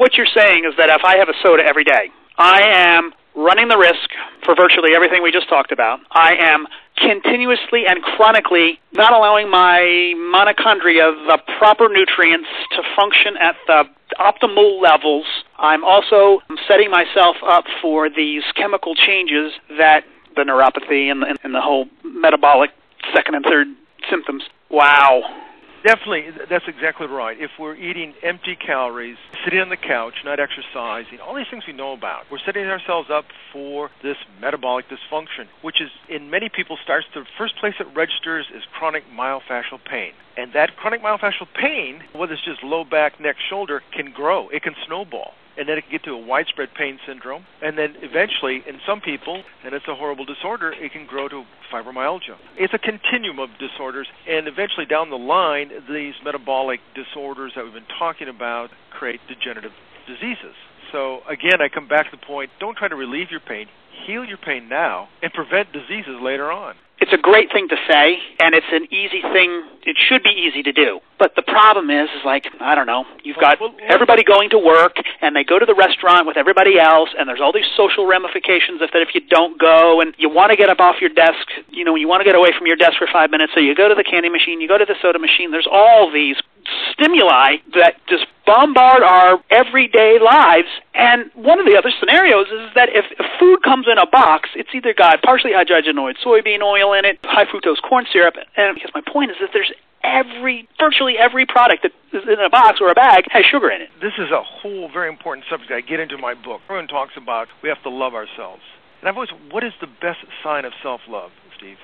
what you're saying is that if I have a soda every day, I am running the risk for virtually everything we just talked about. I am continuously and chronically not allowing my mitochondria the proper nutrients to function at the optimal levels. I'm also setting myself up for these chemical changes that the neuropathy and the, and the whole metabolic second and third symptoms. Wow. Definitely, that's exactly right. If we're eating empty calories, sitting on the couch, not exercising, all these things we know about, we're setting ourselves up for this metabolic dysfunction, which is in many people starts the first place it registers is chronic myofascial pain. And that chronic myofascial pain, whether it's just low back, neck, shoulder, can grow. It can snowball and then it can get to a widespread pain syndrome. And then eventually, in some people, and it's a horrible disorder, it can grow to fibromyalgia. It's a continuum of disorders, and eventually down the line, these metabolic disorders that we've been talking about create degenerative diseases. So again, I come back to the point, don't try to relieve your pain, heal your pain now, and prevent diseases later on it's a great thing to say and it's an easy thing it should be easy to do. But the problem is is like i don't know you've got everybody going to work and they go to the restaurant with everybody else and there's all these social ramifications if that if you don't go and you want to get up off your desk you know you want to get away from your desk for 5 minutes so you go to the candy machine you go to the soda machine there's all these stimuli that just bombard our everyday lives. And one of the other scenarios is that if food comes in a box, it's either got partially hydrogenated soybean oil in it, high fructose corn syrup, and because my point is that there's every virtually every product that is in a box or a bag has sugar in it. This is a whole very important subject I get into my book. Everyone talks about we have to love ourselves. And I've always what is the best sign of self love, Steve?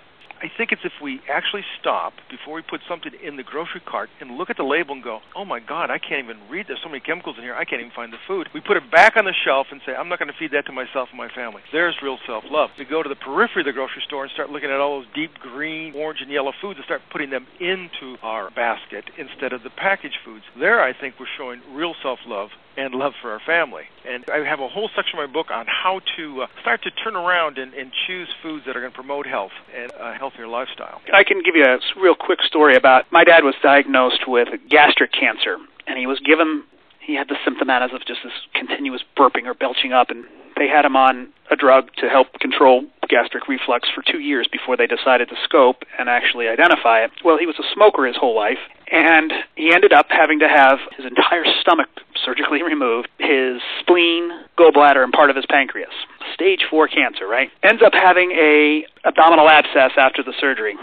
I think it's if we actually stop before we put something in the grocery cart and look at the label and go, oh my God, I can't even read. There's so many chemicals in here. I can't even find the food. We put it back on the shelf and say, I'm not going to feed that to myself and my family. There's real self love. We go to the periphery of the grocery store and start looking at all those deep green, orange, and yellow foods and start putting them into our basket instead of the packaged foods. There, I think we're showing real self love and love for our family. And I have a whole section of my book on how to uh, start to turn around and, and choose foods that are going to promote health and a healthier lifestyle. I can give you a real quick story about my dad was diagnosed with gastric cancer, and he was given he had the symptomatas of just this continuous burping or belching up and they had him on a drug to help control gastric reflux for two years before they decided to scope and actually identify it. Well, he was a smoker his whole life, and he ended up having to have his entire stomach surgically removed, his spleen, gallbladder, and part of his pancreas. Stage four cancer, right? Ends up having a abdominal abscess after the surgery,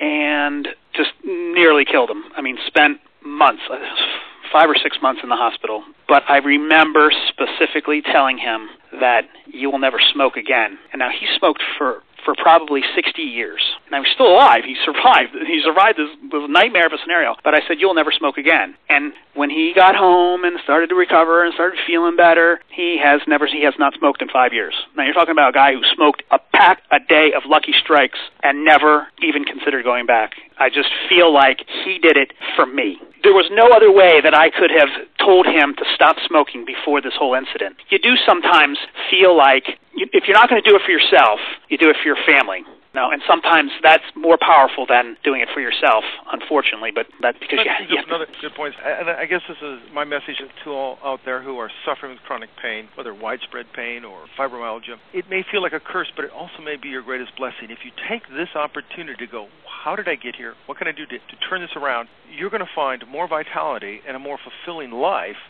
and just nearly killed him. I mean, spent months uh, five or six months in the hospital. But I remember specifically telling him that you will never smoke again. And now he smoked for for probably 60 years. And I'm still alive. He survived. He survived this, this nightmare of a scenario. But I said, you'll never smoke again. And when he got home and started to recover and started feeling better, he has never, he has not smoked in five years. Now you're talking about a guy who smoked a pack a day of Lucky Strikes and never even considered going back. I just feel like he did it for me there was no other way that I could have told him to stop smoking before this whole incident. You do sometimes feel like if you're not going to do it for yourself, you do it for your family. No, and sometimes that's more powerful than doing it for yourself, unfortunately. But that's because that's you, you another good point. And I guess this is my message to all out there who are suffering with chronic pain, whether widespread pain or fibromyalgia. It may feel like a curse, but it also may be your greatest blessing. If you take this opportunity to go, how did I get here? What can I do to, to turn this around? You're going to find more vitality and a more fulfilling life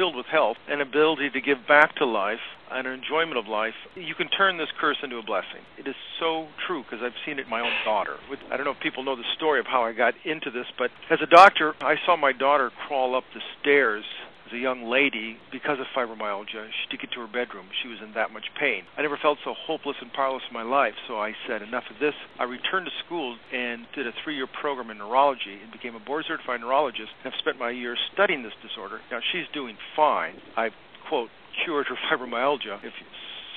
filled with health and ability to give back to life and enjoyment of life, you can turn this curse into a blessing. It is so true because I've seen it in my own daughter. I don't know if people know the story of how I got into this, but as a doctor, I saw my daughter crawl up the stairs as a young lady because of fibromyalgia. She took it to her bedroom. She was in that much pain. I never felt so hopeless and powerless in my life, so I said, enough of this. I returned to school and did a three year program in neurology and became a board certified neurologist and have spent my years studying this disorder. Now, she's doing fine. I've, quote, cured her fibromyalgia, if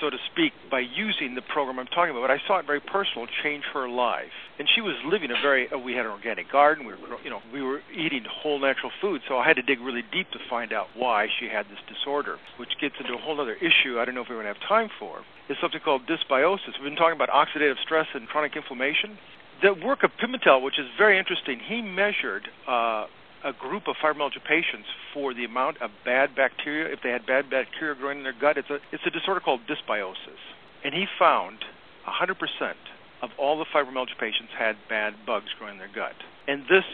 so to speak, by using the program I'm talking about. But I saw it very personal, change her life. And she was living a very. Uh, we had an organic garden. We were, you know, we were eating whole natural food. So I had to dig really deep to find out why she had this disorder, which gets into a whole other issue. I don't know if we're going to have time for. Is something called dysbiosis. We've been talking about oxidative stress and chronic inflammation. The work of Pimentel, which is very interesting, he measured. Uh, a group of fibromyalgia patients for the amount of bad bacteria. If they had bad bacteria growing in their gut, it's a it's a disorder called dysbiosis, and he found 100% of all the fibromyalgia patients had bad bugs growing in their gut. And this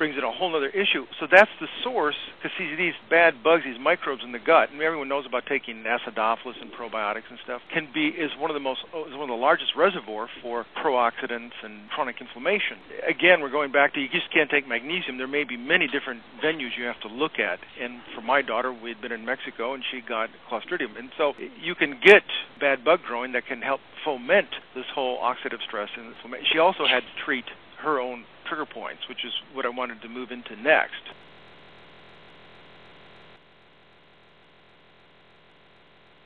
brings in a whole other issue. So that's the source, because these bad bugs, these microbes in the gut, and everyone knows about taking acidophilus and probiotics and stuff, can be is one of the most is one of the largest reservoir for pro-oxidants and chronic inflammation. Again, we're going back to you just can't take magnesium. There may be many different venues you have to look at. And for my daughter, we'd been in Mexico and she got Clostridium, and so you can get bad bug growing that can help foment this whole oxidative stress and inflammation. She also had to treat her own trigger points, which is what I wanted to move into next.